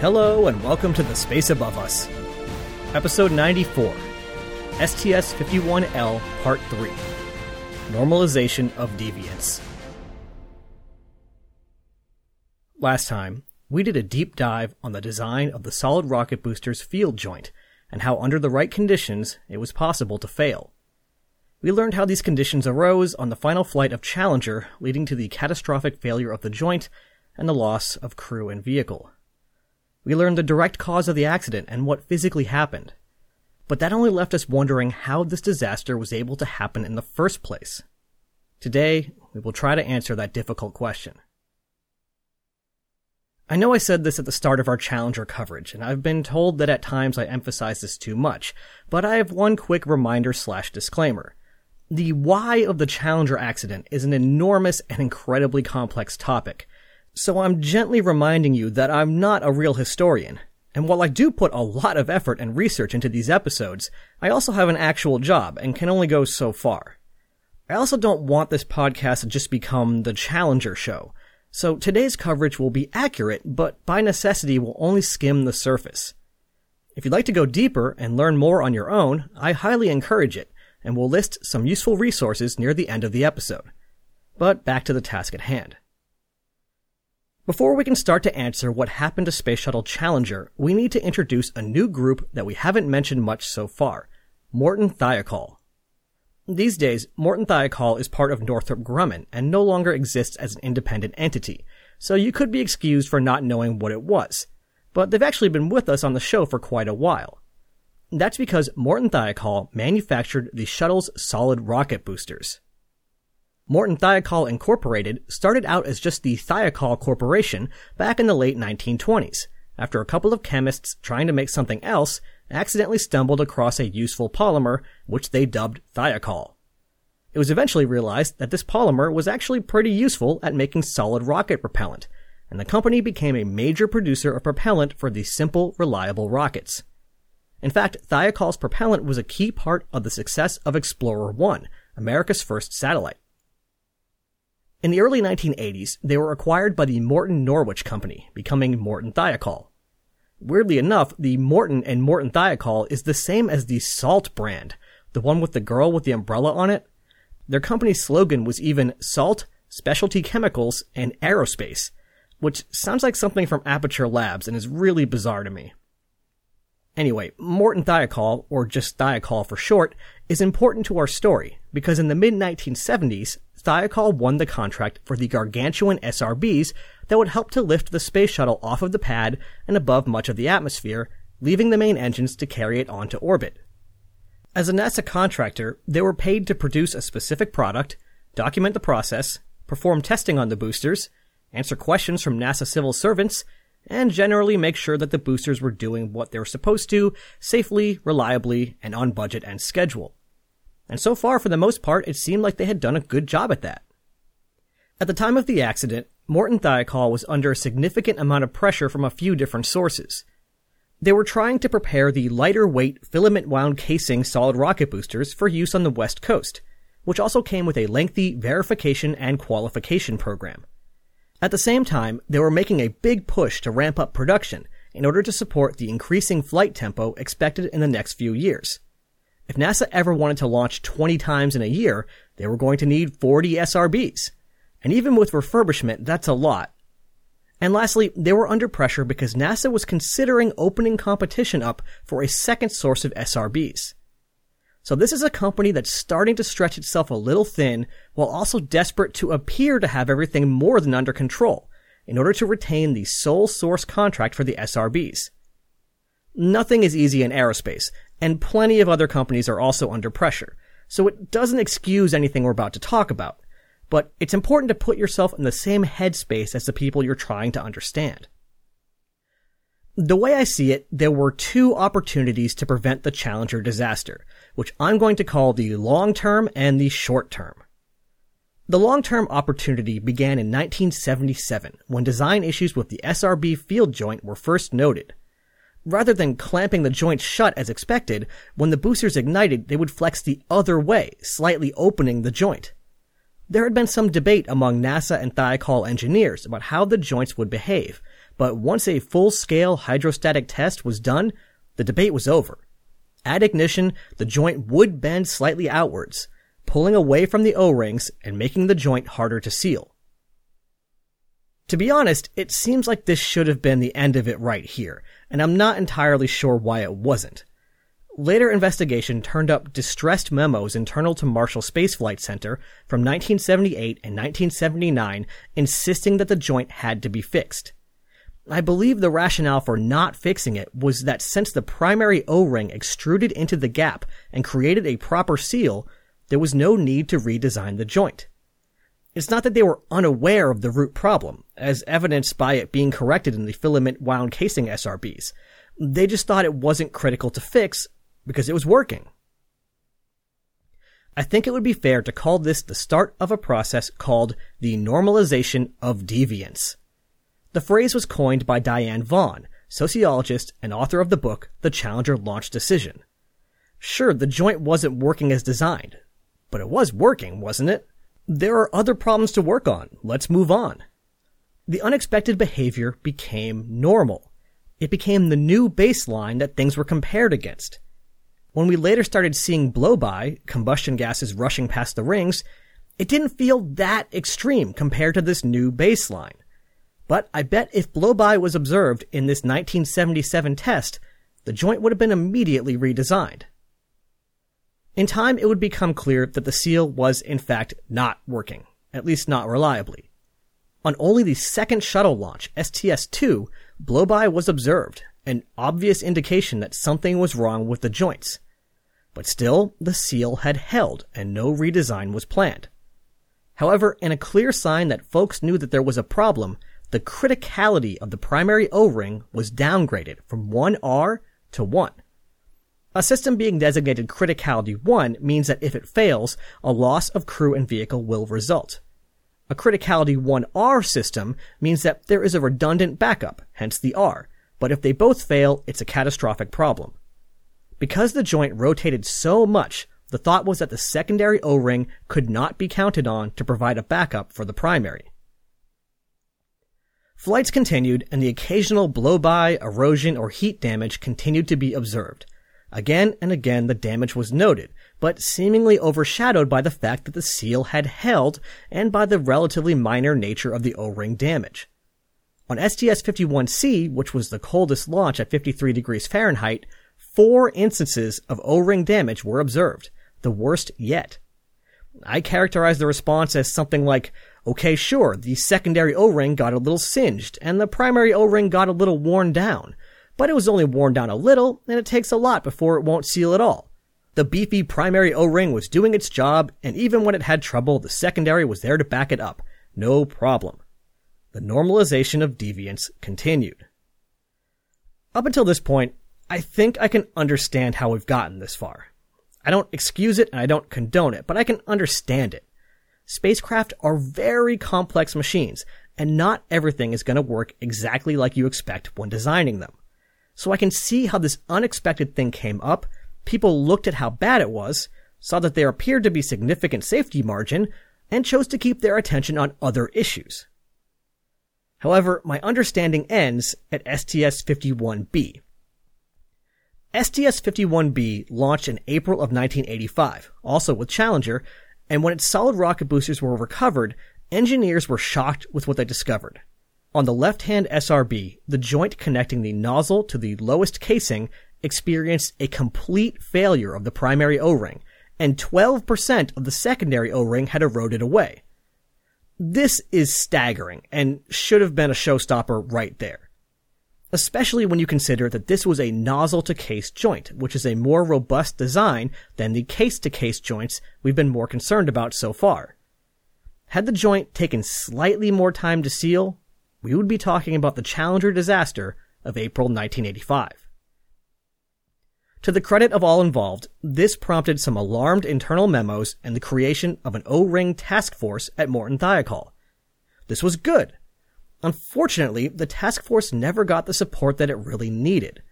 Hello and welcome to the Space Above Us. Episode 94 STS 51L Part 3 Normalization of Deviance. Last time, we did a deep dive on the design of the solid rocket booster's field joint and how, under the right conditions, it was possible to fail. We learned how these conditions arose on the final flight of Challenger, leading to the catastrophic failure of the joint and the loss of crew and vehicle. We learned the direct cause of the accident and what physically happened. But that only left us wondering how this disaster was able to happen in the first place. Today, we will try to answer that difficult question. I know I said this at the start of our Challenger coverage, and I've been told that at times I emphasize this too much, but I have one quick reminder slash disclaimer. The why of the Challenger accident is an enormous and incredibly complex topic, so I'm gently reminding you that I'm not a real historian. And while I do put a lot of effort and research into these episodes, I also have an actual job and can only go so far. I also don't want this podcast to just become the Challenger show. So today's coverage will be accurate, but by necessity will only skim the surface. If you'd like to go deeper and learn more on your own, I highly encourage it, and will list some useful resources near the end of the episode. But back to the task at hand. Before we can start to answer what happened to Space Shuttle Challenger, we need to introduce a new group that we haven't mentioned much so far Morton Thiokol. These days, Morton Thiokol is part of Northrop Grumman and no longer exists as an independent entity, so you could be excused for not knowing what it was. But they've actually been with us on the show for quite a while. That's because Morton Thiokol manufactured the shuttle's solid rocket boosters. Morton Thiokol Incorporated started out as just the Thiokol Corporation back in the late 1920s, after a couple of chemists trying to make something else accidentally stumbled across a useful polymer, which they dubbed thiokol. It was eventually realized that this polymer was actually pretty useful at making solid rocket propellant, and the company became a major producer of propellant for the simple, reliable rockets. In fact, Thiokol's propellant was a key part of the success of Explorer 1, America's first satellite. In the early 1980s, they were acquired by the Morton Norwich Company, becoming Morton Thiokol. Weirdly enough, the Morton and Morton Thiokol is the same as the Salt brand, the one with the girl with the umbrella on it. Their company's slogan was even Salt, Specialty Chemicals, and Aerospace, which sounds like something from Aperture Labs and is really bizarre to me. Anyway, Morton Thiokol, or just Thiokol for short, is important to our story because in the mid 1970s, Thiokol won the contract for the gargantuan SRBs that would help to lift the space shuttle off of the pad and above much of the atmosphere, leaving the main engines to carry it onto orbit. As a NASA contractor, they were paid to produce a specific product, document the process, perform testing on the boosters, answer questions from NASA civil servants, and generally make sure that the boosters were doing what they were supposed to, safely, reliably, and on budget and schedule. And so far, for the most part, it seemed like they had done a good job at that. At the time of the accident, Morton Thiokol was under a significant amount of pressure from a few different sources. They were trying to prepare the lighter weight filament wound casing solid rocket boosters for use on the West Coast, which also came with a lengthy verification and qualification program. At the same time, they were making a big push to ramp up production in order to support the increasing flight tempo expected in the next few years. If NASA ever wanted to launch 20 times in a year, they were going to need 40 SRBs. And even with refurbishment, that's a lot. And lastly, they were under pressure because NASA was considering opening competition up for a second source of SRBs. So this is a company that's starting to stretch itself a little thin while also desperate to appear to have everything more than under control in order to retain the sole source contract for the SRBs. Nothing is easy in aerospace, and plenty of other companies are also under pressure, so it doesn't excuse anything we're about to talk about. But it's important to put yourself in the same headspace as the people you're trying to understand. The way I see it, there were two opportunities to prevent the Challenger disaster, which I'm going to call the long term and the short term. The long term opportunity began in 1977 when design issues with the SRB field joint were first noted. Rather than clamping the joint shut as expected, when the boosters ignited, they would flex the other way, slightly opening the joint. There had been some debate among NASA and Thiokol engineers about how the joints would behave, but once a full-scale hydrostatic test was done, the debate was over. At ignition, the joint would bend slightly outwards, pulling away from the O-rings and making the joint harder to seal. To be honest, it seems like this should have been the end of it right here, and I'm not entirely sure why it wasn't. Later investigation turned up distressed memos internal to Marshall Space Flight Center from 1978 and 1979 insisting that the joint had to be fixed. I believe the rationale for not fixing it was that since the primary O-ring extruded into the gap and created a proper seal, there was no need to redesign the joint. It's not that they were unaware of the root problem, as evidenced by it being corrected in the filament wound casing SRBs. They just thought it wasn't critical to fix because it was working. I think it would be fair to call this the start of a process called the normalization of deviance. The phrase was coined by Diane Vaughan, sociologist and author of the book The Challenger Launch Decision. Sure, the joint wasn't working as designed, but it was working, wasn't it? There are other problems to work on. Let's move on. The unexpected behavior became normal. It became the new baseline that things were compared against. When we later started seeing blow-by, combustion gases rushing past the rings, it didn't feel that extreme compared to this new baseline. But I bet if blow-by was observed in this 1977 test, the joint would have been immediately redesigned. In time, it would become clear that the seal was in fact not working, at least not reliably. On only the second shuttle launch, STS-2, blow-by was observed, an obvious indication that something was wrong with the joints. But still, the seal had held and no redesign was planned. However, in a clear sign that folks knew that there was a problem, the criticality of the primary O-ring was downgraded from 1R to 1. A system being designated criticality 1 means that if it fails, a loss of crew and vehicle will result. A criticality 1R system means that there is a redundant backup, hence the R, but if they both fail, it's a catastrophic problem. Because the joint rotated so much, the thought was that the secondary O-ring could not be counted on to provide a backup for the primary. Flights continued, and the occasional blow-by, erosion, or heat damage continued to be observed. Again and again the damage was noted, but seemingly overshadowed by the fact that the seal had held and by the relatively minor nature of the O-ring damage. On STS-51C, which was the coldest launch at 53 degrees Fahrenheit, four instances of O-ring damage were observed, the worst yet. I characterize the response as something like, okay, sure, the secondary O-ring got a little singed, and the primary O-ring got a little worn down, but it was only worn down a little, and it takes a lot before it won't seal at all. The beefy primary O-ring was doing its job, and even when it had trouble, the secondary was there to back it up. No problem. The normalization of deviance continued. Up until this point, I think I can understand how we've gotten this far. I don't excuse it and I don't condone it, but I can understand it. Spacecraft are very complex machines, and not everything is going to work exactly like you expect when designing them. So I can see how this unexpected thing came up, people looked at how bad it was, saw that there appeared to be significant safety margin, and chose to keep their attention on other issues. However, my understanding ends at STS-51B. STS-51B launched in April of 1985, also with Challenger, and when its solid rocket boosters were recovered, engineers were shocked with what they discovered. On the left-hand SRB, the joint connecting the nozzle to the lowest casing experienced a complete failure of the primary O-ring, and 12% of the secondary O-ring had eroded away. This is staggering and should have been a showstopper right there especially when you consider that this was a nozzle to case joint, which is a more robust design than the case to case joints we've been more concerned about so far. Had the joint taken slightly more time to seal, we would be talking about the Challenger disaster of April 1985. To the credit of all involved, this prompted some alarmed internal memos and the creation of an O-ring task force at Morton Thiokol. This was good, Unfortunately, the task force never got the support that it really needed.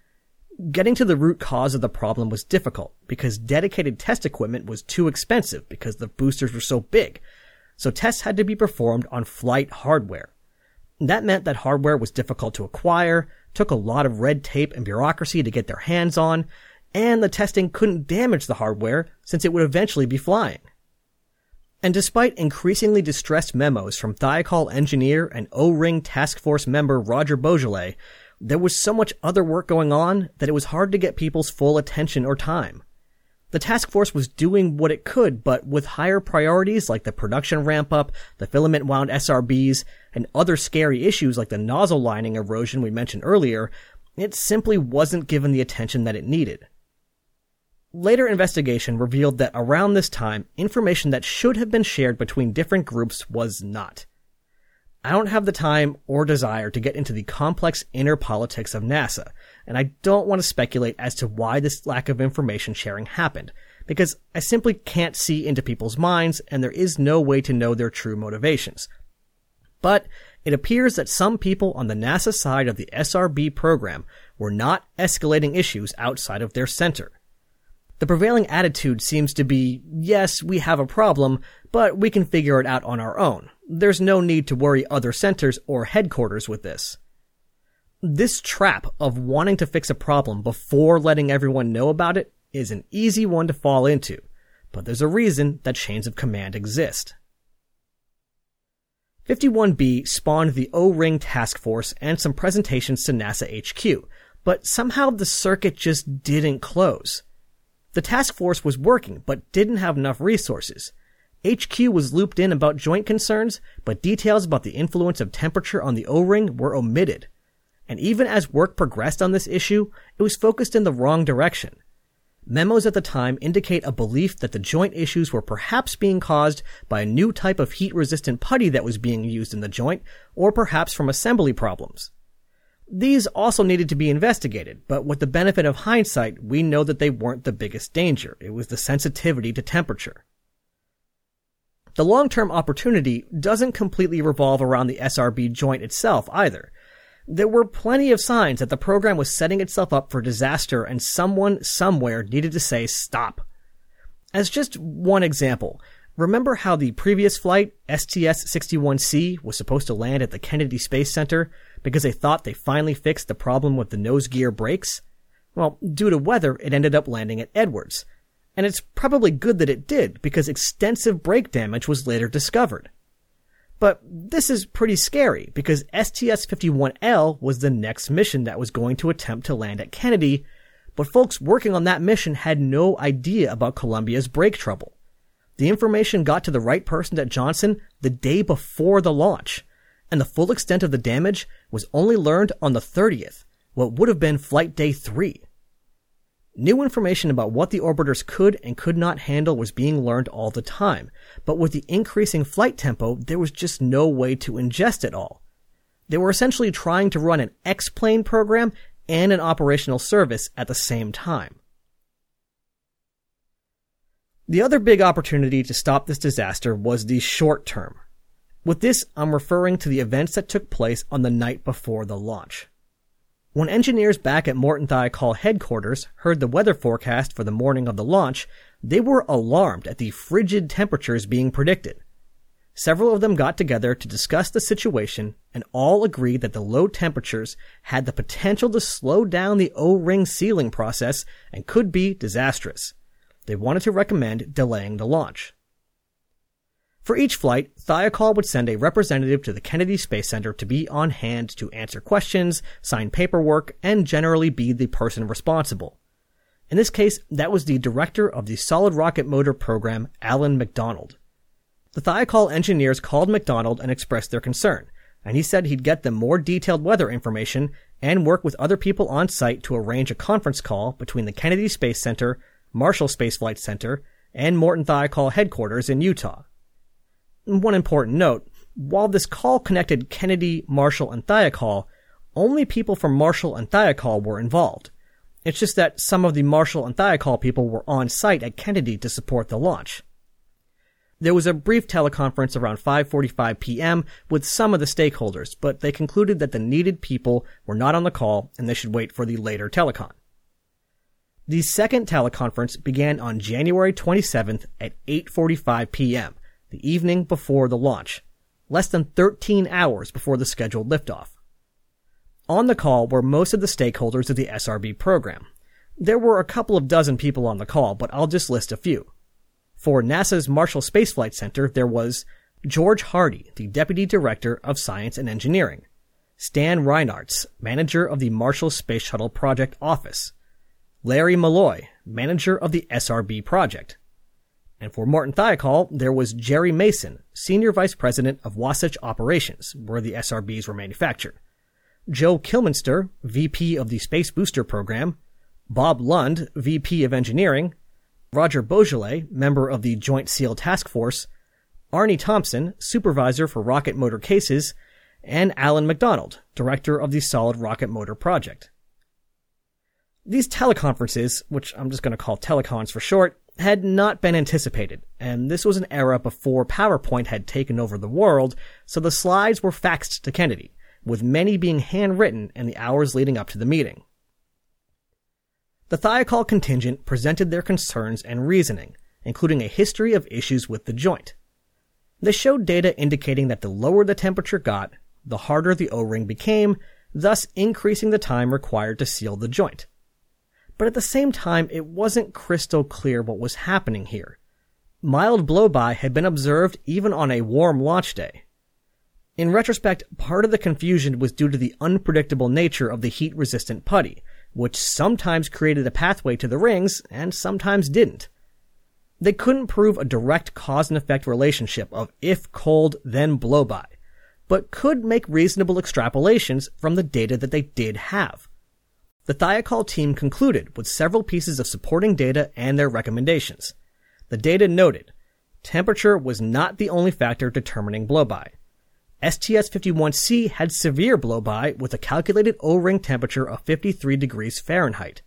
Getting to the root cause of the problem was difficult because dedicated test equipment was too expensive because the boosters were so big. So tests had to be performed on flight hardware. That meant that hardware was difficult to acquire, took a lot of red tape and bureaucracy to get their hands on, and the testing couldn't damage the hardware since it would eventually be flying. And despite increasingly distressed memos from Thiokol engineer and O-Ring task force member Roger Boisjoly, there was so much other work going on that it was hard to get people's full attention or time. The task force was doing what it could, but with higher priorities like the production ramp up, the filament wound SRBs, and other scary issues like the nozzle lining erosion we mentioned earlier, it simply wasn't given the attention that it needed. Later investigation revealed that around this time, information that should have been shared between different groups was not. I don't have the time or desire to get into the complex inner politics of NASA, and I don't want to speculate as to why this lack of information sharing happened, because I simply can't see into people's minds and there is no way to know their true motivations. But it appears that some people on the NASA side of the SRB program were not escalating issues outside of their center. The prevailing attitude seems to be, yes, we have a problem, but we can figure it out on our own. There's no need to worry other centers or headquarters with this. This trap of wanting to fix a problem before letting everyone know about it is an easy one to fall into, but there's a reason that chains of command exist. 51B spawned the O-Ring Task Force and some presentations to NASA HQ, but somehow the circuit just didn't close. The task force was working, but didn't have enough resources. HQ was looped in about joint concerns, but details about the influence of temperature on the O-ring were omitted. And even as work progressed on this issue, it was focused in the wrong direction. Memos at the time indicate a belief that the joint issues were perhaps being caused by a new type of heat resistant putty that was being used in the joint, or perhaps from assembly problems. These also needed to be investigated, but with the benefit of hindsight, we know that they weren't the biggest danger. It was the sensitivity to temperature. The long-term opportunity doesn't completely revolve around the SRB joint itself either. There were plenty of signs that the program was setting itself up for disaster and someone somewhere needed to say stop. As just one example, remember how the previous flight, STS-61C, was supposed to land at the Kennedy Space Center, because they thought they finally fixed the problem with the nose gear brakes? Well, due to weather, it ended up landing at Edwards. And it's probably good that it did, because extensive brake damage was later discovered. But this is pretty scary, because STS-51L was the next mission that was going to attempt to land at Kennedy, but folks working on that mission had no idea about Columbia's brake trouble. The information got to the right person at Johnson the day before the launch, and the full extent of the damage was only learned on the 30th, what would have been flight day 3. New information about what the orbiters could and could not handle was being learned all the time, but with the increasing flight tempo, there was just no way to ingest it all. They were essentially trying to run an X-plane program and an operational service at the same time. The other big opportunity to stop this disaster was the short term, with this, I'm referring to the events that took place on the night before the launch. When engineers back at Morton Thiokol headquarters heard the weather forecast for the morning of the launch, they were alarmed at the frigid temperatures being predicted. Several of them got together to discuss the situation and all agreed that the low temperatures had the potential to slow down the O-ring sealing process and could be disastrous. They wanted to recommend delaying the launch. For each flight, Thiokol would send a representative to the Kennedy Space Center to be on hand to answer questions, sign paperwork, and generally be the person responsible. In this case, that was the director of the Solid Rocket Motor Program, Alan McDonald. The Thiokol engineers called McDonald and expressed their concern, and he said he'd get them more detailed weather information and work with other people on site to arrange a conference call between the Kennedy Space Center, Marshall Space Flight Center, and Morton Thiokol headquarters in Utah one important note, while this call connected Kennedy, Marshall, and Thiokol, only people from Marshall and Thiokol were involved. It's just that some of the Marshall and Thiokol people were on site at Kennedy to support the launch. There was a brief teleconference around 5:45 p.m. with some of the stakeholders, but they concluded that the needed people were not on the call and they should wait for the later telecon. The second teleconference began on January 27th at 8:45 p.m the evening before the launch. less than 13 hours before the scheduled liftoff. On the call were most of the stakeholders of the SRB program. There were a couple of dozen people on the call, but I'll just list a few. For NASA's Marshall Space Flight Center, there was George Hardy, the Deputy Director of Science and Engineering, Stan Reinartz, Manager of the Marshall Space Shuttle Project Office, Larry Mulloy, Manager of the SRB Project, and for Morton Thiokol, there was Jerry Mason, Senior Vice President of Wasatch Operations, where the SRBs were manufactured, Joe Kilminster, VP of the Space Booster Program, Bob Lund, VP of Engineering, Roger Boisjoly, member of the Joint SEAL Task Force, Arnie Thompson, supervisor for rocket motor cases, and Alan McDonald, director of the Solid Rocket Motor Project. These teleconferences, which I'm just going to call telecons for short, had not been anticipated, and this was an era before PowerPoint had taken over the world, so the slides were faxed to Kennedy, with many being handwritten in the hours leading up to the meeting. The Thiokol contingent presented their concerns and reasoning, including a history of issues with the joint. They showed data indicating that the lower the temperature got, the harder the O-ring became, thus increasing the time required to seal the joint but at the same time, it wasn't crystal clear what was happening here. Mild blowby had been observed even on a warm launch day. In retrospect, part of the confusion was due to the unpredictable nature of the heat resistant putty, which sometimes created a pathway to the rings and sometimes didn't. They couldn't prove a direct cause and effect relationship of if cold, then blowby, but could make reasonable extrapolations from the data that they did have. The Thiokol team concluded with several pieces of supporting data and their recommendations. The data noted, temperature was not the only factor determining blowby. STS-51C had severe blowby with a calculated O-ring temperature of 53 degrees Fahrenheit.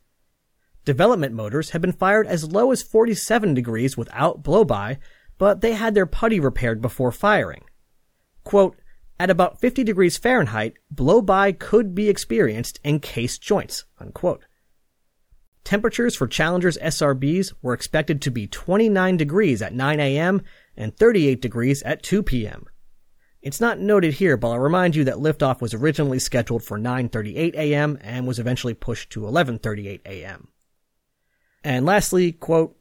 Development motors had been fired as low as 47 degrees without blowby, but they had their putty repaired before firing. Quote, at about 50 degrees Fahrenheit, blow-by could be experienced in case joints. Unquote. Temperatures for Challenger's SRBs were expected to be 29 degrees at 9 a.m. and 38 degrees at 2 p.m. It's not noted here, but I'll remind you that liftoff was originally scheduled for 9:38 a.m. and was eventually pushed to 11:38 a.m. And lastly, quote,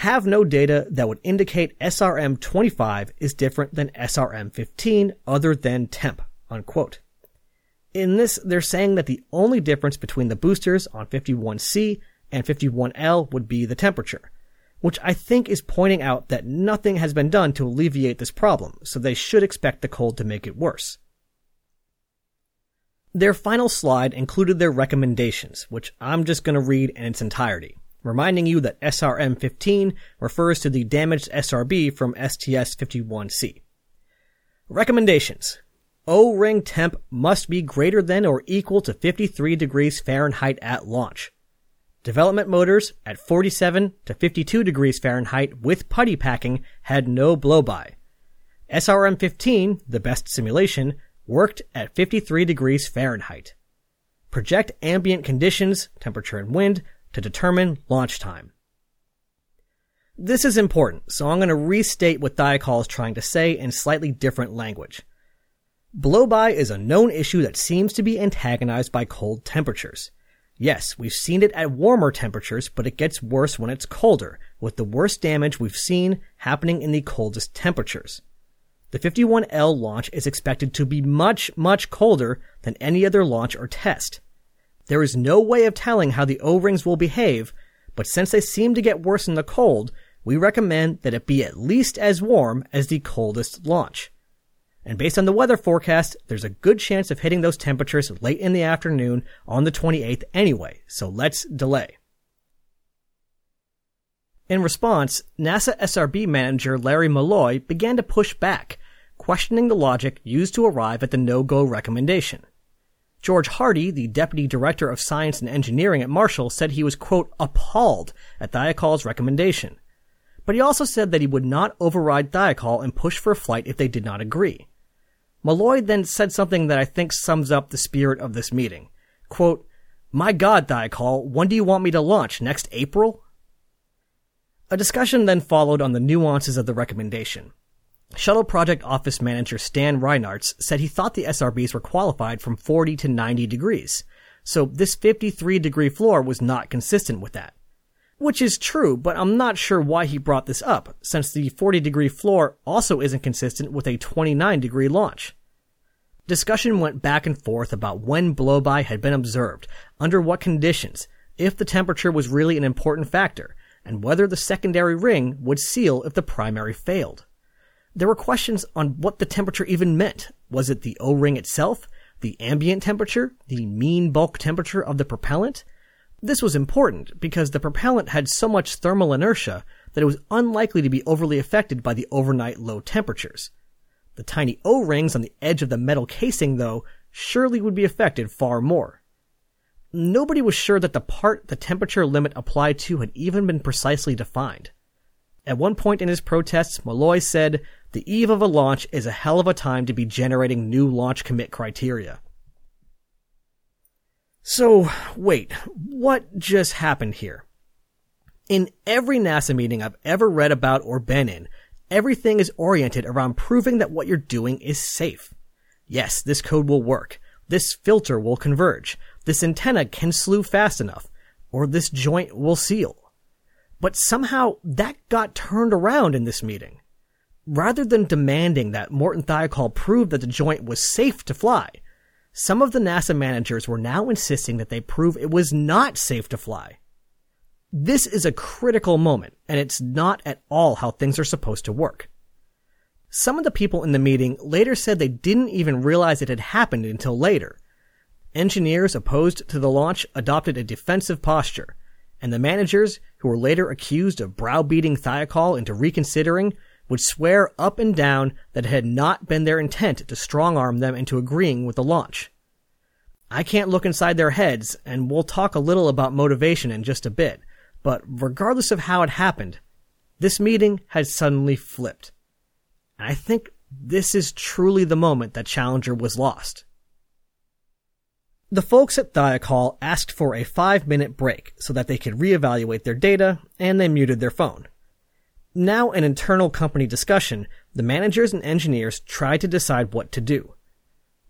have no data that would indicate SRM 25 is different than SRM 15 other than temp, unquote. In this, they're saying that the only difference between the boosters on 51C and 51L would be the temperature, which I think is pointing out that nothing has been done to alleviate this problem, so they should expect the cold to make it worse. Their final slide included their recommendations, which I'm just going to read in its entirety reminding you that SRM-15 refers to the damaged SRB from STS-51C. Recommendations. O-ring temp must be greater than or equal to 53 degrees Fahrenheit at launch. Development motors at 47 to 52 degrees Fahrenheit with putty packing had no blowby. SRM-15, the best simulation, worked at 53 degrees Fahrenheit. Project ambient conditions, temperature and wind, to determine launch time. This is important, so I'm going to restate what Thiokol is trying to say in slightly different language. Blowby is a known issue that seems to be antagonized by cold temperatures. Yes, we've seen it at warmer temperatures, but it gets worse when it's colder, with the worst damage we've seen happening in the coldest temperatures. The 51L launch is expected to be much, much colder than any other launch or test. There is no way of telling how the O-rings will behave, but since they seem to get worse in the cold, we recommend that it be at least as warm as the coldest launch. And based on the weather forecast, there's a good chance of hitting those temperatures late in the afternoon on the 28th anyway, so let's delay. In response, NASA SRB manager Larry Mulloy began to push back, questioning the logic used to arrive at the no-go recommendation. George Hardy, the deputy director of science and engineering at Marshall, said he was, quote, appalled at Thiokol's recommendation. But he also said that he would not override Thiokol and push for a flight if they did not agree. Mulloy then said something that I think sums up the spirit of this meeting. Quote, My God, Thiokol, when do you want me to launch? Next April? A discussion then followed on the nuances of the recommendation. Shuttle Project Office Manager Stan Reinartz said he thought the SRBs were qualified from 40 to 90 degrees, so this 53 degree floor was not consistent with that. Which is true, but I'm not sure why he brought this up, since the 40 degree floor also isn't consistent with a 29 degree launch. Discussion went back and forth about when blowby had been observed, under what conditions, if the temperature was really an important factor, and whether the secondary ring would seal if the primary failed. There were questions on what the temperature even meant. Was it the O-ring itself? The ambient temperature? The mean bulk temperature of the propellant? This was important because the propellant had so much thermal inertia that it was unlikely to be overly affected by the overnight low temperatures. The tiny O-rings on the edge of the metal casing, though, surely would be affected far more. Nobody was sure that the part the temperature limit applied to had even been precisely defined. At one point in his protests, Mulloy said, the eve of a launch is a hell of a time to be generating new launch commit criteria. So, wait, what just happened here? In every NASA meeting I've ever read about or been in, everything is oriented around proving that what you're doing is safe. Yes, this code will work. This filter will converge. This antenna can slew fast enough. Or this joint will seal. But somehow that got turned around in this meeting. Rather than demanding that Morton Thiokol prove that the joint was safe to fly, some of the NASA managers were now insisting that they prove it was not safe to fly. This is a critical moment, and it's not at all how things are supposed to work. Some of the people in the meeting later said they didn't even realize it had happened until later. Engineers opposed to the launch adopted a defensive posture, and the managers, who were later accused of browbeating Thiokol into reconsidering, would swear up and down that it had not been their intent to strong arm them into agreeing with the launch. I can't look inside their heads, and we'll talk a little about motivation in just a bit, but regardless of how it happened, this meeting had suddenly flipped. And I think this is truly the moment that Challenger was lost. The folks at Thiokol asked for a five minute break so that they could reevaluate their data, and they muted their phone. Now an internal company discussion, the managers and engineers tried to decide what to do.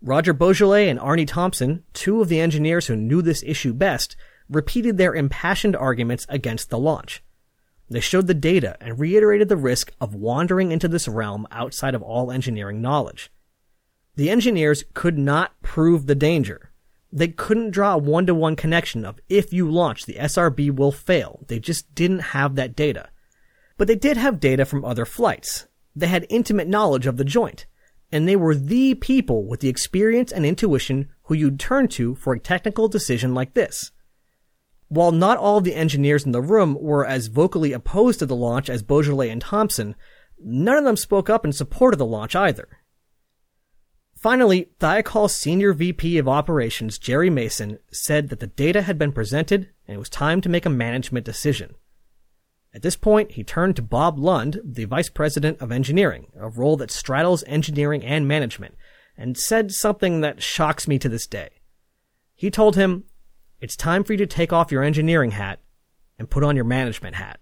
Roger Boisjoly and Arnie Thompson, two of the engineers who knew this issue best, repeated their impassioned arguments against the launch. They showed the data and reiterated the risk of wandering into this realm outside of all engineering knowledge. The engineers could not prove the danger. They couldn't draw a one-to-one connection of if you launch, the SRB will fail. They just didn't have that data. But they did have data from other flights. They had intimate knowledge of the joint. And they were the people with the experience and intuition who you'd turn to for a technical decision like this. While not all of the engineers in the room were as vocally opposed to the launch as Boisjoly and Thompson, none of them spoke up in support of the launch either. Finally, Thiokol's senior VP of operations, Jerry Mason, said that the data had been presented and it was time to make a management decision. At this point, he turned to Bob Lund, the Vice President of Engineering, a role that straddles engineering and management, and said something that shocks me to this day. He told him, It's time for you to take off your engineering hat and put on your management hat.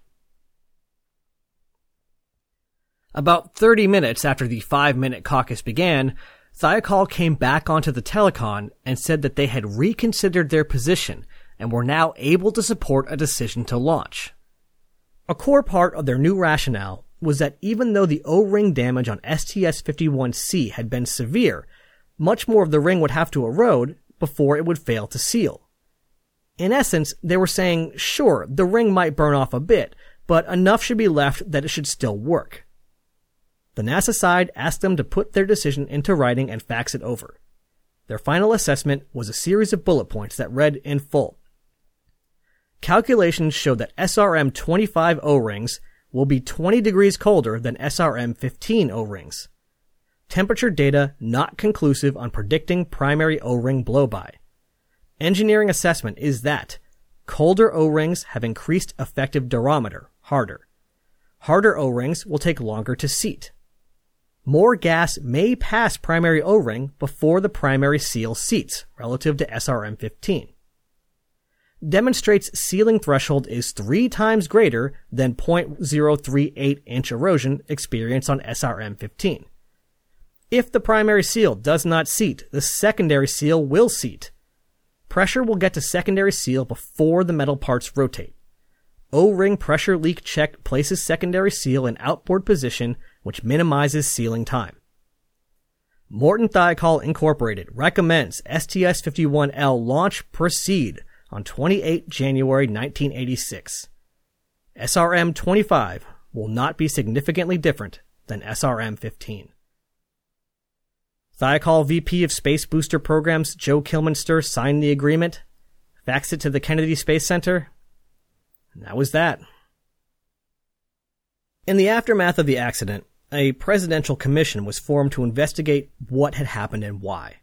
About 30 minutes after the five minute caucus began, Thiokol came back onto the telecon and said that they had reconsidered their position and were now able to support a decision to launch. A core part of their new rationale was that even though the O-ring damage on STS-51C had been severe, much more of the ring would have to erode before it would fail to seal. In essence, they were saying, sure, the ring might burn off a bit, but enough should be left that it should still work. The NASA side asked them to put their decision into writing and fax it over. Their final assessment was a series of bullet points that read in full. Calculations show that SRM 25 O-rings will be 20 degrees colder than SRM 15 O-rings. Temperature data not conclusive on predicting primary O-ring blowby. Engineering assessment is that colder O-rings have increased effective durometer, harder. Harder O-rings will take longer to seat. More gas may pass primary O-ring before the primary seal seats relative to SRM 15. Demonstrates sealing threshold is three times greater than 0.038 inch erosion experienced on SRM-15. If the primary seal does not seat, the secondary seal will seat. Pressure will get to secondary seal before the metal parts rotate. O-ring pressure leak check places secondary seal in outboard position, which minimizes sealing time. Morton Thiokol Incorporated recommends STS-51L launch proceed on 28 January 1986. SRM-25 will not be significantly different than SRM-15. Thiokol VP of Space Booster Programs Joe Kilminster signed the agreement, faxed it to the Kennedy Space Center, and that was that. In the aftermath of the accident, a presidential commission was formed to investigate what had happened and why.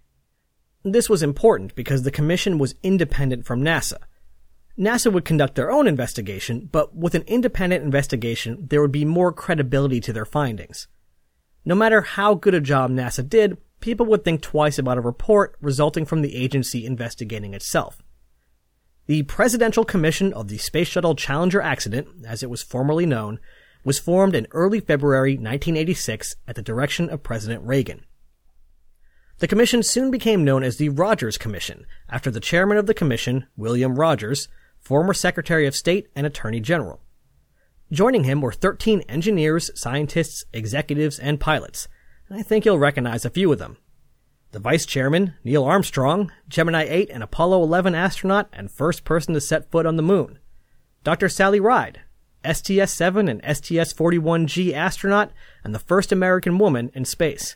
This was important because the commission was independent from NASA. NASA would conduct their own investigation, but with an independent investigation, there would be more credibility to their findings. No matter how good a job NASA did, people would think twice about a report resulting from the agency investigating itself. The Presidential Commission of the Space Shuttle Challenger accident, as it was formerly known, was formed in early February 1986 at the direction of President Reagan. The commission soon became known as the Rogers Commission, after the chairman of the commission, William Rogers, former Secretary of State and Attorney General. Joining him were 13 engineers, scientists, executives, and pilots, I think you'll recognize a few of them. The vice chairman, Neil Armstrong, Gemini 8 and Apollo 11 astronaut and first person to set foot on the moon. Dr. Sally Ride, STS 7 and STS 41G astronaut and the first American woman in space.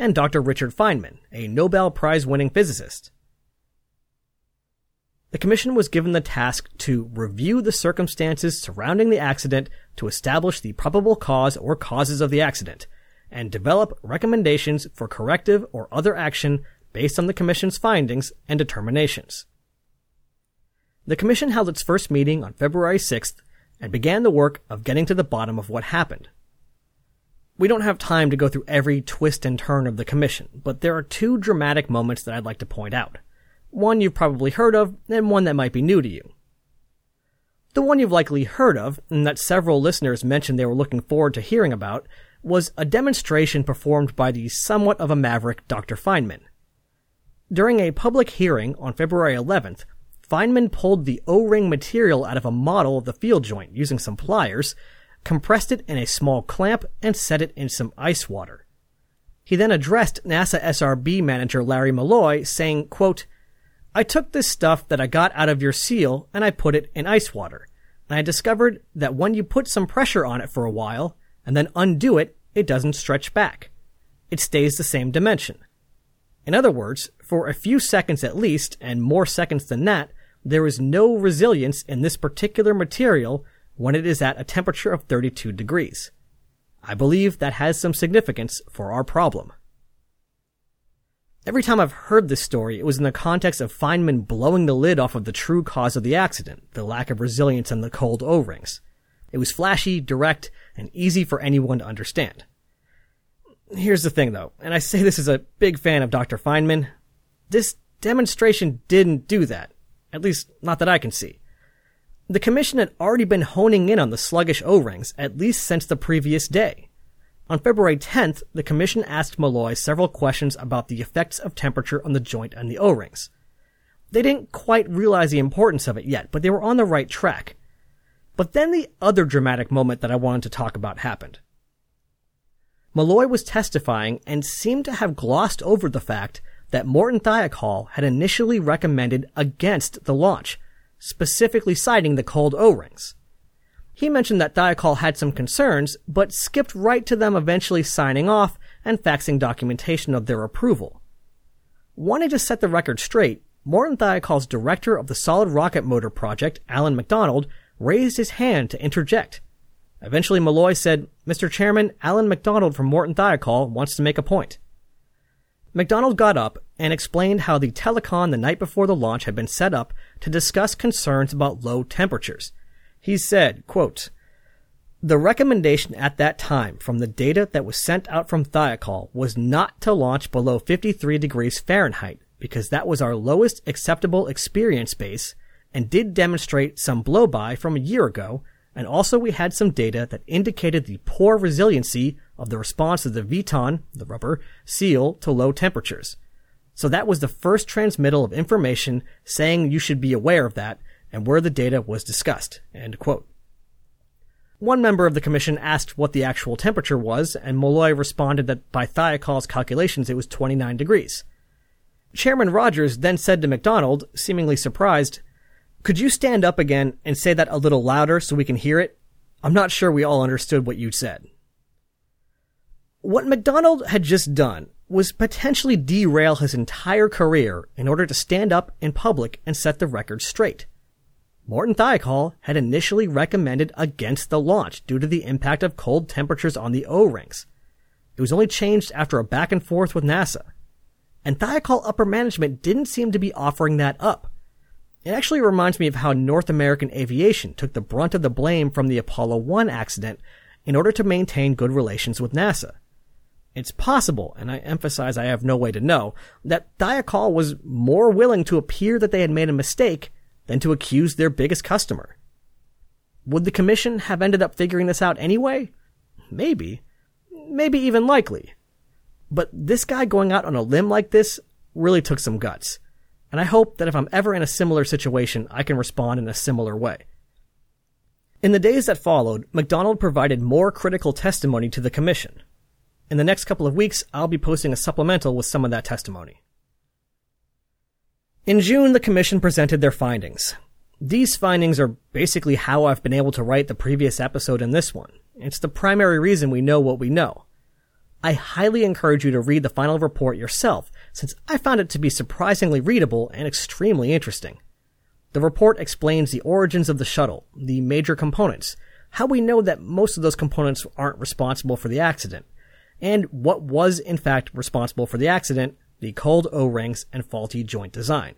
And Dr. Richard Feynman, a Nobel Prize winning physicist. The commission was given the task to review the circumstances surrounding the accident to establish the probable cause or causes of the accident and develop recommendations for corrective or other action based on the Commission's findings and determinations. The Commission held its first meeting on February 6th and began the work of getting to the bottom of what happened. We don't have time to go through every twist and turn of the Commission, but there are two dramatic moments that I'd like to point out. One you've probably heard of, and one that might be new to you. The one you've likely heard of, and that several listeners mentioned they were looking forward to hearing about, was a demonstration performed by the somewhat of a maverick Dr. Feynman. During a public hearing on February 11th, Feynman pulled the O-ring material out of a model of the field joint using some pliers, compressed it in a small clamp, and set it in some ice water. He then addressed NASA SRB manager Larry Mulloy, saying, quote, I took this stuff that I got out of your seal and I put it in ice water. And I discovered that when you put some pressure on it for a while, and then undo it, it doesn't stretch back. It stays the same dimension. In other words, for a few seconds at least, and more seconds than that, there is no resilience in this particular material when it is at a temperature of 32 degrees. I believe that has some significance for our problem. Every time I've heard this story, it was in the context of Feynman blowing the lid off of the true cause of the accident, the lack of resilience in the cold O-rings. It was flashy, direct, and easy for anyone to understand. Here's the thing though, and I say this as a big fan of Dr. Feynman. This demonstration didn't do that. At least, not that I can see. The commission had already been honing in on the sluggish O-rings at least since the previous day. On February 10th, the commission asked Mulloy several questions about the effects of temperature on the joint and the O-rings. They didn't quite realize the importance of it yet, but they were on the right track. But then the other dramatic moment that I wanted to talk about happened. Mulloy was testifying and seemed to have glossed over the fact that Morton Thiokol had initially recommended against the launch, specifically citing the cold O-rings. He mentioned that Thiokol had some concerns, but skipped right to them eventually signing off and faxing documentation of their approval. Wanting to set the record straight, Morton Thiokol's director of the solid rocket motor project, Alan McDonald, raised his hand to interject. Eventually, Mulloy said, Mr. Chairman, Alan McDonald from Morton Thiokol wants to make a point. McDonald got up and explained how the telecon the night before the launch had been set up to discuss concerns about low temperatures. He said, quote, the recommendation at that time from the data that was sent out from Thiokol was not to launch below 53 degrees Fahrenheit because that was our lowest acceptable experience base and did demonstrate some blow-by from a year ago, and also we had some data that indicated the poor resiliency of the response of the Viton, the rubber, seal to low temperatures. So that was the first transmittal of information saying you should be aware of that and where the data was discussed. One member of the commission asked what the actual temperature was, and Mulloy responded that by Thiokol's calculations it was 29 degrees. Chairman Rogers then said to McDonald, seemingly surprised, Could you stand up again and say that a little louder so we can hear it? I'm not sure we all understood what you said. What McDonald had just done was potentially derail his entire career in order to stand up in public and set the record straight. Morton Thiokol had initially recommended against the launch due to the impact of cold temperatures on the O-rings. It was only changed after a back and forth with NASA. And Thiokol upper management didn't seem to be offering that up. It actually reminds me of how North American aviation took the brunt of the blame from the Apollo 1 accident in order to maintain good relations with NASA. It's possible, and I emphasize I have no way to know, that Thiokol was more willing to appear that they had made a mistake than to accuse their biggest customer. Would the commission have ended up figuring this out anyway? Maybe. Maybe even likely. But this guy going out on a limb like this really took some guts. And I hope that if I'm ever in a similar situation, I can respond in a similar way. In the days that followed, McDonald provided more critical testimony to the commission. In the next couple of weeks, I'll be posting a supplemental with some of that testimony. In June, the Commission presented their findings. These findings are basically how I've been able to write the previous episode and this one. It's the primary reason we know what we know. I highly encourage you to read the final report yourself, since I found it to be surprisingly readable and extremely interesting. The report explains the origins of the shuttle, the major components, how we know that most of those components aren't responsible for the accident, and what was in fact responsible for the accident, the cold O-rings and faulty joint design.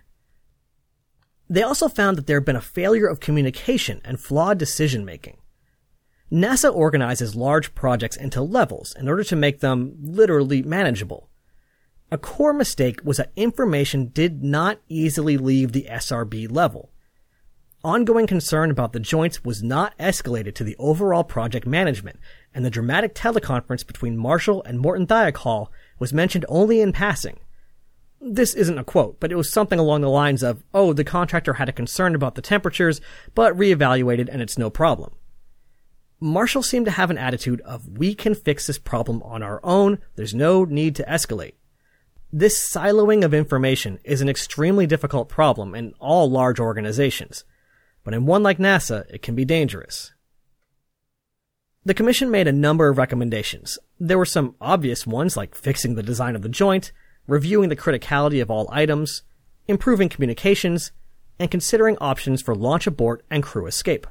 They also found that there had been a failure of communication and flawed decision making. NASA organizes large projects into levels in order to make them literally manageable. A core mistake was that information did not easily leave the SRB level. Ongoing concern about the joints was not escalated to the overall project management, and the dramatic teleconference between Marshall and Morton Thiokol was mentioned only in passing. This isn't a quote, but it was something along the lines of, oh, the contractor had a concern about the temperatures, but reevaluated and it's no problem. Marshall seemed to have an attitude of, we can fix this problem on our own, there's no need to escalate. This siloing of information is an extremely difficult problem in all large organizations, but in one like NASA, it can be dangerous. The commission made a number of recommendations. There were some obvious ones like fixing the design of the joint, reviewing the criticality of all items, improving communications, and considering options for launch abort and crew escape.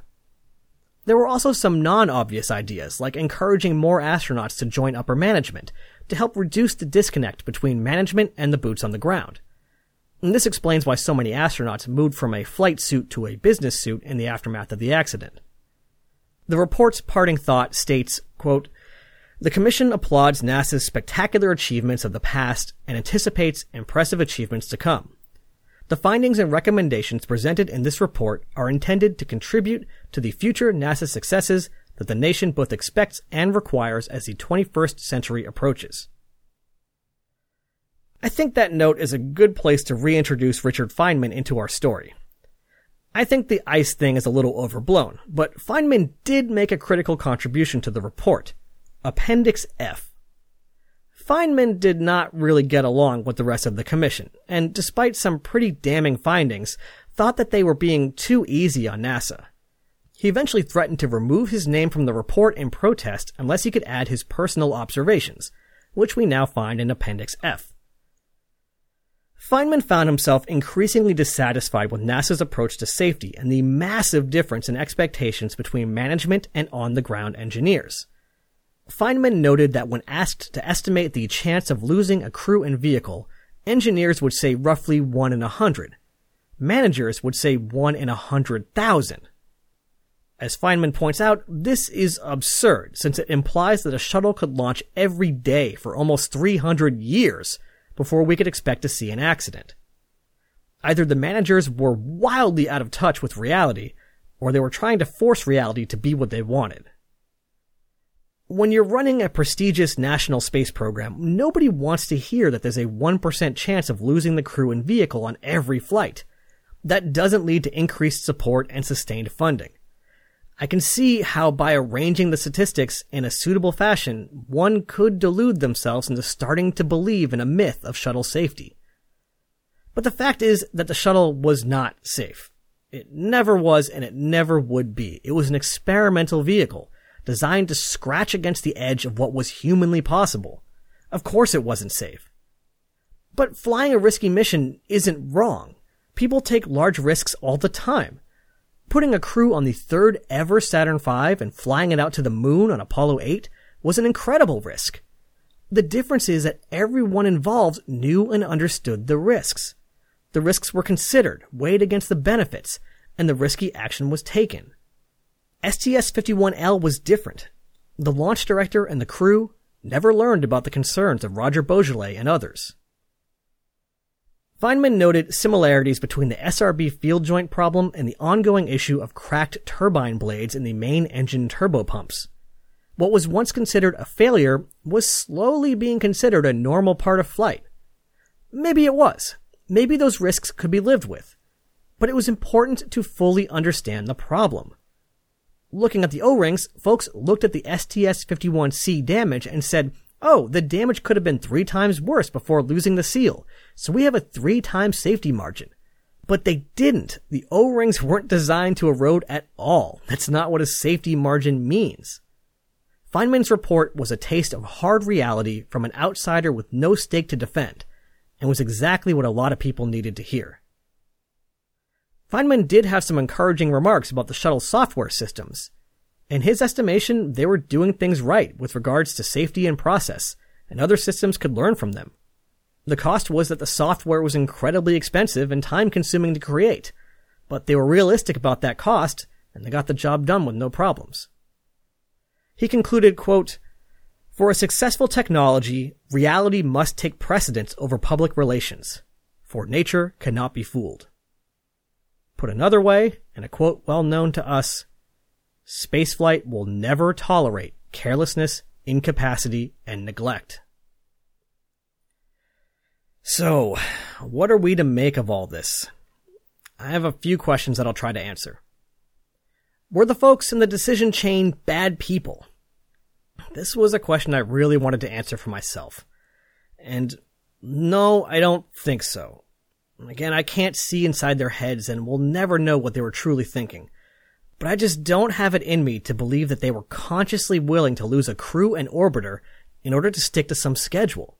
There were also some non-obvious ideas, like encouraging more astronauts to join upper management to help reduce the disconnect between management and the boots on the ground. And this explains why so many astronauts moved from a flight suit to a business suit in the aftermath of the accident. The report's parting thought states, quote, the Commission applauds NASA's spectacular achievements of the past and anticipates impressive achievements to come. The findings and recommendations presented in this report are intended to contribute to the future NASA successes that the nation both expects and requires as the 21st century approaches. I think that note is a good place to reintroduce Richard Feynman into our story. I think the ice thing is a little overblown, but Feynman did make a critical contribution to the report. Appendix F. Feynman did not really get along with the rest of the commission, and despite some pretty damning findings, thought that they were being too easy on NASA. He eventually threatened to remove his name from the report in protest unless he could add his personal observations, which we now find in Appendix F. Feynman found himself increasingly dissatisfied with NASA's approach to safety and the massive difference in expectations between management and on the ground engineers. Feynman noted that when asked to estimate the chance of losing a crew and vehicle, engineers would say roughly 1 in a 100. Managers would say 1 in a 100,000. As Feynman points out, this is absurd since it implies that a shuttle could launch every day for almost 300 years before we could expect to see an accident. Either the managers were wildly out of touch with reality, or they were trying to force reality to be what they wanted. When you're running a prestigious national space program, nobody wants to hear that there's a 1% chance of losing the crew and vehicle on every flight. That doesn't lead to increased support and sustained funding. I can see how by arranging the statistics in a suitable fashion, one could delude themselves into starting to believe in a myth of shuttle safety. But the fact is that the shuttle was not safe. It never was and it never would be. It was an experimental vehicle designed to scratch against the edge of what was humanly possible. Of course it wasn't safe. But flying a risky mission isn't wrong. People take large risks all the time. Putting a crew on the third ever Saturn V and flying it out to the moon on Apollo 8 was an incredible risk. The difference is that everyone involved knew and understood the risks. The risks were considered, weighed against the benefits, and the risky action was taken. STS-51L was different. The launch director and the crew never learned about the concerns of Roger Boisjoly and others. Feynman noted similarities between the SRB field joint problem and the ongoing issue of cracked turbine blades in the main engine turbopumps. What was once considered a failure was slowly being considered a normal part of flight. Maybe it was. Maybe those risks could be lived with. But it was important to fully understand the problem. Looking at the O-rings, folks looked at the STS-51C damage and said, oh, the damage could have been three times worse before losing the seal, so we have a three times safety margin. But they didn't. The O-rings weren't designed to erode at all. That's not what a safety margin means. Feynman's report was a taste of hard reality from an outsider with no stake to defend, and was exactly what a lot of people needed to hear. Feynman did have some encouraging remarks about the shuttle software systems. In his estimation, they were doing things right with regards to safety and process, and other systems could learn from them. The cost was that the software was incredibly expensive and time consuming to create, but they were realistic about that cost, and they got the job done with no problems. He concluded, quote, For a successful technology, reality must take precedence over public relations, for nature cannot be fooled. Put another way, and a quote well known to us, Spaceflight will never tolerate carelessness, incapacity, and neglect. So, what are we to make of all this? I have a few questions that I'll try to answer. Were the folks in the decision chain bad people? This was a question I really wanted to answer for myself. And no, I don't think so. Again, I can't see inside their heads and we'll never know what they were truly thinking but I just don't have it in me to believe that they were consciously willing to lose a crew and orbiter in order to stick to some schedule.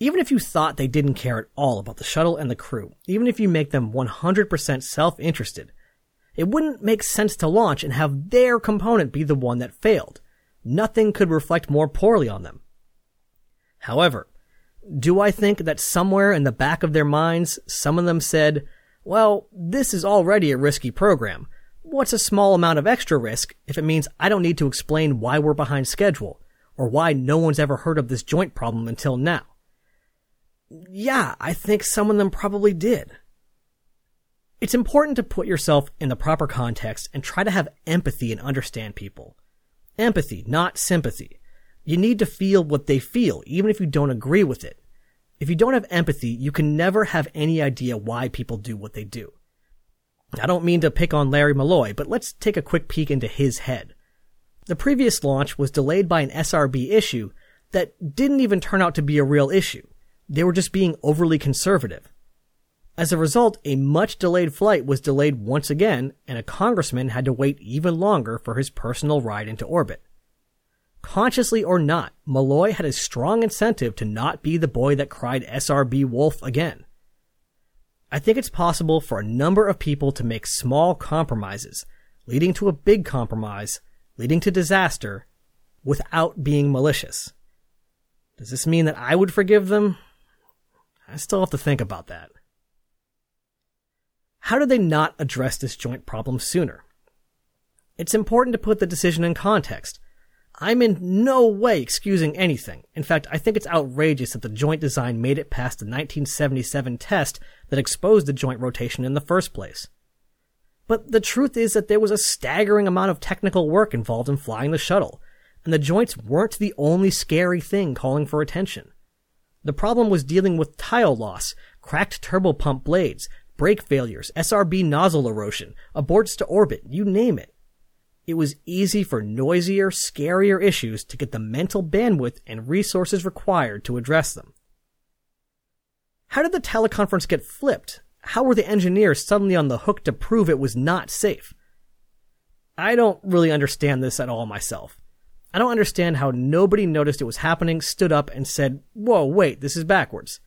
Even if you thought they didn't care at all about the shuttle and the crew, even if you make them 100% self-interested, it wouldn't make sense to launch and have their component be the one that failed. Nothing could reflect more poorly on them. However, do I think that somewhere in the back of their minds, some of them said, well, this is already a risky program what's a small amount of extra risk if it means I don't need to explain why we're behind schedule or why no one's ever heard of this joint problem until now? Yeah, I think some of them probably did. It's important to put yourself in the proper context and try to have empathy and understand people. Empathy, not sympathy. You need to feel what they feel, even if you don't agree with it. If you don't have empathy, you can never have any idea why people do what they do. I don't mean to pick on Larry Mulloy, but let's take a quick peek into his head. The previous launch was delayed by an SRB issue that didn't even turn out to be a real issue. They were just being overly conservative. As a result, a much delayed flight was delayed once again, and a congressman had to wait even longer for his personal ride into orbit. Consciously or not, Mulloy had a strong incentive to not be the boy that cried SRB wolf again. I think it's possible for a number of people to make small compromises, leading to a big compromise, leading to disaster, without being malicious. Does this mean that I would forgive them? I still have to think about that. How did they not address this joint problem sooner? It's important to put the decision in context. I'm in no way excusing anything. In fact, I think it's outrageous that the joint design made it past the 1977 test that exposed the joint rotation in the first place. But the truth is that there was a staggering amount of technical work involved in flying the shuttle, and the joints weren't the only scary thing calling for attention. The problem was dealing with tile loss, cracked turbopump blades, brake failures, SRB nozzle erosion, aborts to orbit, you name it. It was easy for noisier, scarier issues to get the mental bandwidth and resources required to address them. How did the teleconference get flipped? How were the engineers suddenly on the hook to prove it was not safe? I don't really understand this at all myself. I don't understand how nobody noticed it was happening, stood up, and said, Whoa, wait, this is backwards.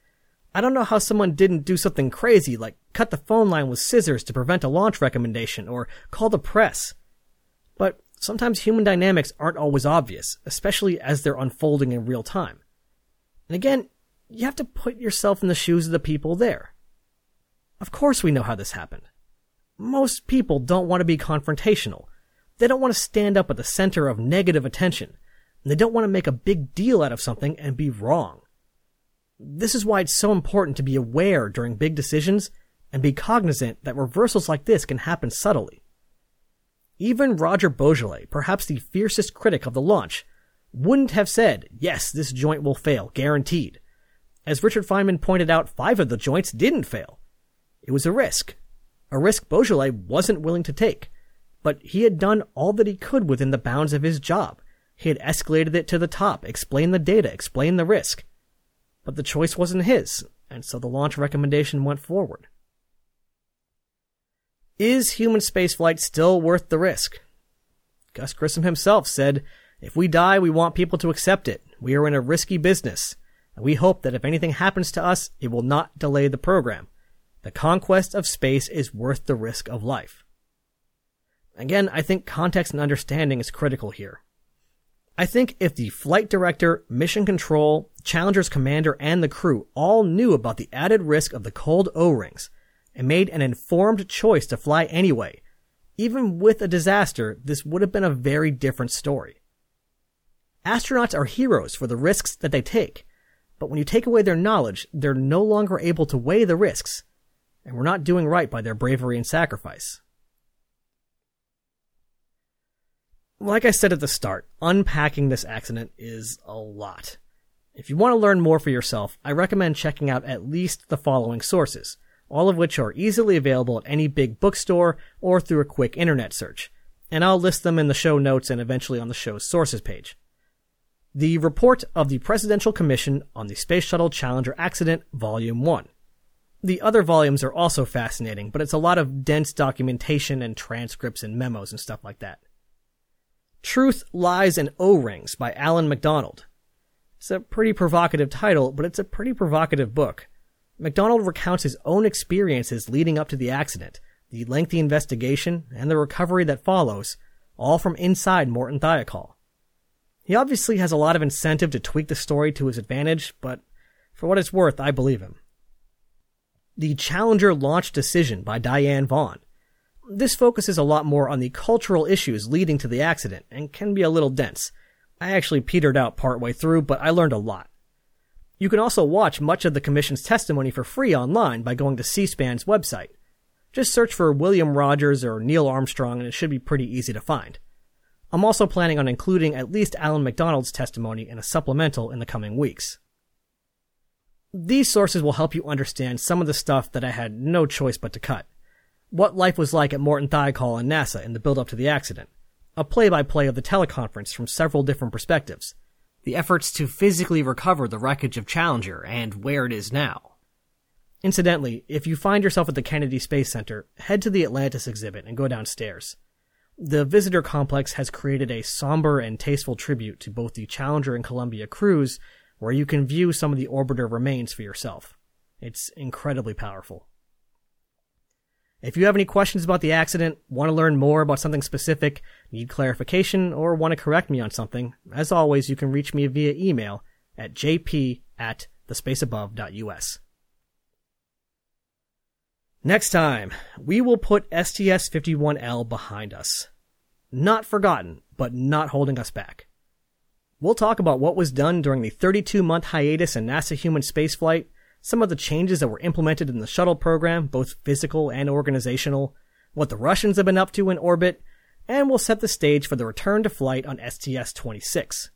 I don't know how someone didn't do something crazy like cut the phone line with scissors to prevent a launch recommendation or call the press. Sometimes human dynamics aren't always obvious, especially as they're unfolding in real time. And again, you have to put yourself in the shoes of the people there. Of course we know how this happened. Most people don't want to be confrontational. They don't want to stand up at the center of negative attention. And they don't want to make a big deal out of something and be wrong. This is why it's so important to be aware during big decisions and be cognizant that reversals like this can happen subtly. Even Roger Boisjoly, perhaps the fiercest critic of the launch, wouldn't have said, yes, this joint will fail, guaranteed. As Richard Feynman pointed out, five of the joints didn't fail. It was a risk. A risk Boisjoly wasn't willing to take. But he had done all that he could within the bounds of his job. He had escalated it to the top, explained the data, explained the risk. But the choice wasn't his, and so the launch recommendation went forward. Is human spaceflight still worth the risk? Gus Grissom himself said, If we die, we want people to accept it. We are in a risky business, and we hope that if anything happens to us, it will not delay the program. The conquest of space is worth the risk of life. Again, I think context and understanding is critical here. I think if the flight director, mission control, Challenger's commander, and the crew all knew about the added risk of the cold O-rings and made an informed choice to fly anyway, even with a disaster, this would have been a very different story. Astronauts are heroes for the risks that they take, but when you take away their knowledge, they're no longer able to weigh the risks, and we're not doing right by their bravery and sacrifice. Like I said at the start, unpacking this accident is a lot. If you want to learn more for yourself, I recommend checking out at least the following sources, all of which are easily available at any big bookstore or through a quick internet search. And I'll list them in the show notes and eventually on the show's sources page. The report of the Presidential Commission on the Space Shuttle Challenger Accident, Volume 1. The other volumes are also fascinating, but it's a lot of dense documentation and transcripts and memos and stuff like that. Truth, Lies, and O-Rings by Allan McDonald. It's a pretty provocative title, but it's a pretty provocative book. McDonald recounts his own experiences leading up to the accident, the lengthy investigation, and the recovery that follows, all from inside Morton Thiokol. He obviously has a lot of incentive to tweak the story to his advantage, but for what it's worth, I believe him. The Challenger launch decision by Diane Vaughan this focuses a lot more on the cultural issues leading to the accident and can be a little dense. I actually petered out partway through, but I learned a lot. You can also watch much of the Commission's testimony for free online by going to C-SPAN's website. Just search for William Rogers or Neil Armstrong and it should be pretty easy to find. I'm also planning on including at least Allan McDonald's testimony in a supplemental in the coming weeks. These sources will help you understand some of the stuff that I had no choice but to cut what life was like at Morton Thiokol and NASA in the build-up to the accident, a play-by-play of the teleconference from several different perspectives, the efforts to physically recover the wreckage of Challenger and where it is now. Incidentally, if you find yourself at the Kennedy Space Center, head to the Atlantis exhibit and go downstairs. The visitor complex has created a somber and tasteful tribute to both the Challenger and Columbia crews, where you can view some of the orbiter remains for yourself. It's incredibly powerful. If you have any questions about the accident, want to learn more about something specific, need clarification, or want to correct me on something, as always, you can reach me via email at jp at thespaceabove.us. Next time, we will put STS 51L behind us. Not forgotten, but not holding us back. We'll talk about what was done during the 32 month hiatus in NASA human spaceflight, some of the changes that were implemented in the shuttle program, both physical and organizational, what the Russians have been up to in orbit, and we'll set the stage for the return to flight on STS 26.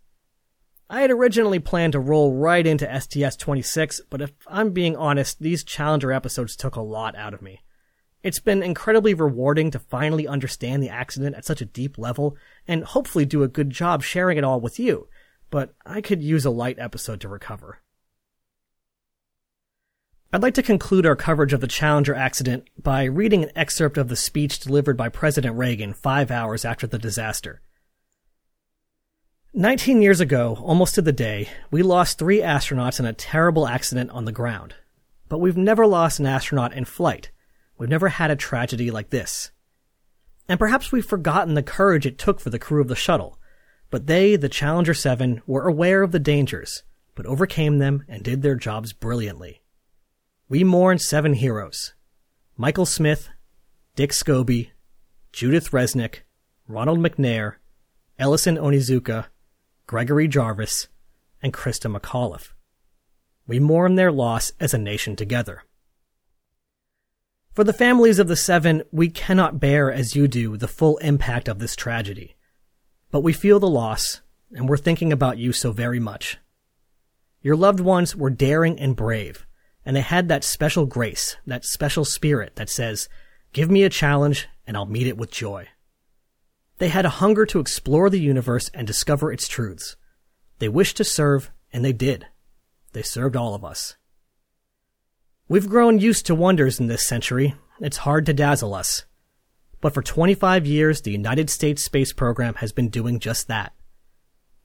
I had originally planned to roll right into STS 26, but if I'm being honest, these Challenger episodes took a lot out of me. It's been incredibly rewarding to finally understand the accident at such a deep level and hopefully do a good job sharing it all with you, but I could use a light episode to recover. I'd like to conclude our coverage of the Challenger accident by reading an excerpt of the speech delivered by President Reagan five hours after the disaster. Nineteen years ago, almost to the day, we lost three astronauts in a terrible accident on the ground. But we've never lost an astronaut in flight. We've never had a tragedy like this. And perhaps we've forgotten the courage it took for the crew of the shuttle. But they, the Challenger 7, were aware of the dangers, but overcame them and did their jobs brilliantly. We mourn seven heroes. Michael Smith, Dick Scobie, Judith Resnik, Ronald McNair, Ellison Onizuka, Gregory Jarvis, and Christa McAuliffe. We mourn their loss as a nation together. For the families of the seven, we cannot bear as you do the full impact of this tragedy. But we feel the loss, and we're thinking about you so very much. Your loved ones were daring and brave, and they had that special grace, that special spirit that says, give me a challenge and I'll meet it with joy. They had a hunger to explore the universe and discover its truths. They wished to serve, and they did. They served all of us. We've grown used to wonders in this century. It's hard to dazzle us. But for 25 years, the United States space program has been doing just that.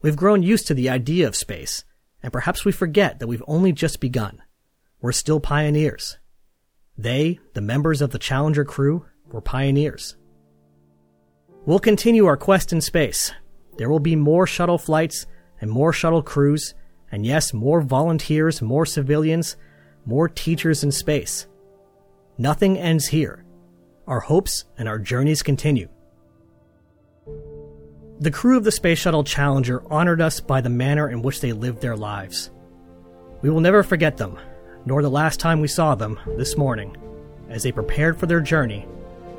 We've grown used to the idea of space, and perhaps we forget that we've only just begun. We're still pioneers. They, the members of the Challenger crew, were pioneers. We'll continue our quest in space. There will be more shuttle flights and more shuttle crews, and yes, more volunteers, more civilians, more teachers in space. Nothing ends here. Our hopes and our journeys continue. The crew of the Space Shuttle Challenger honored us by the manner in which they lived their lives. We will never forget them, nor the last time we saw them this morning, as they prepared for their journey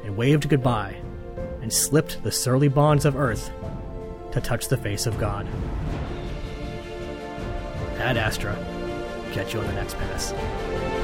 and waved goodbye and slipped the surly bonds of earth to touch the face of God. Ad Astra. Catch you on the next pass.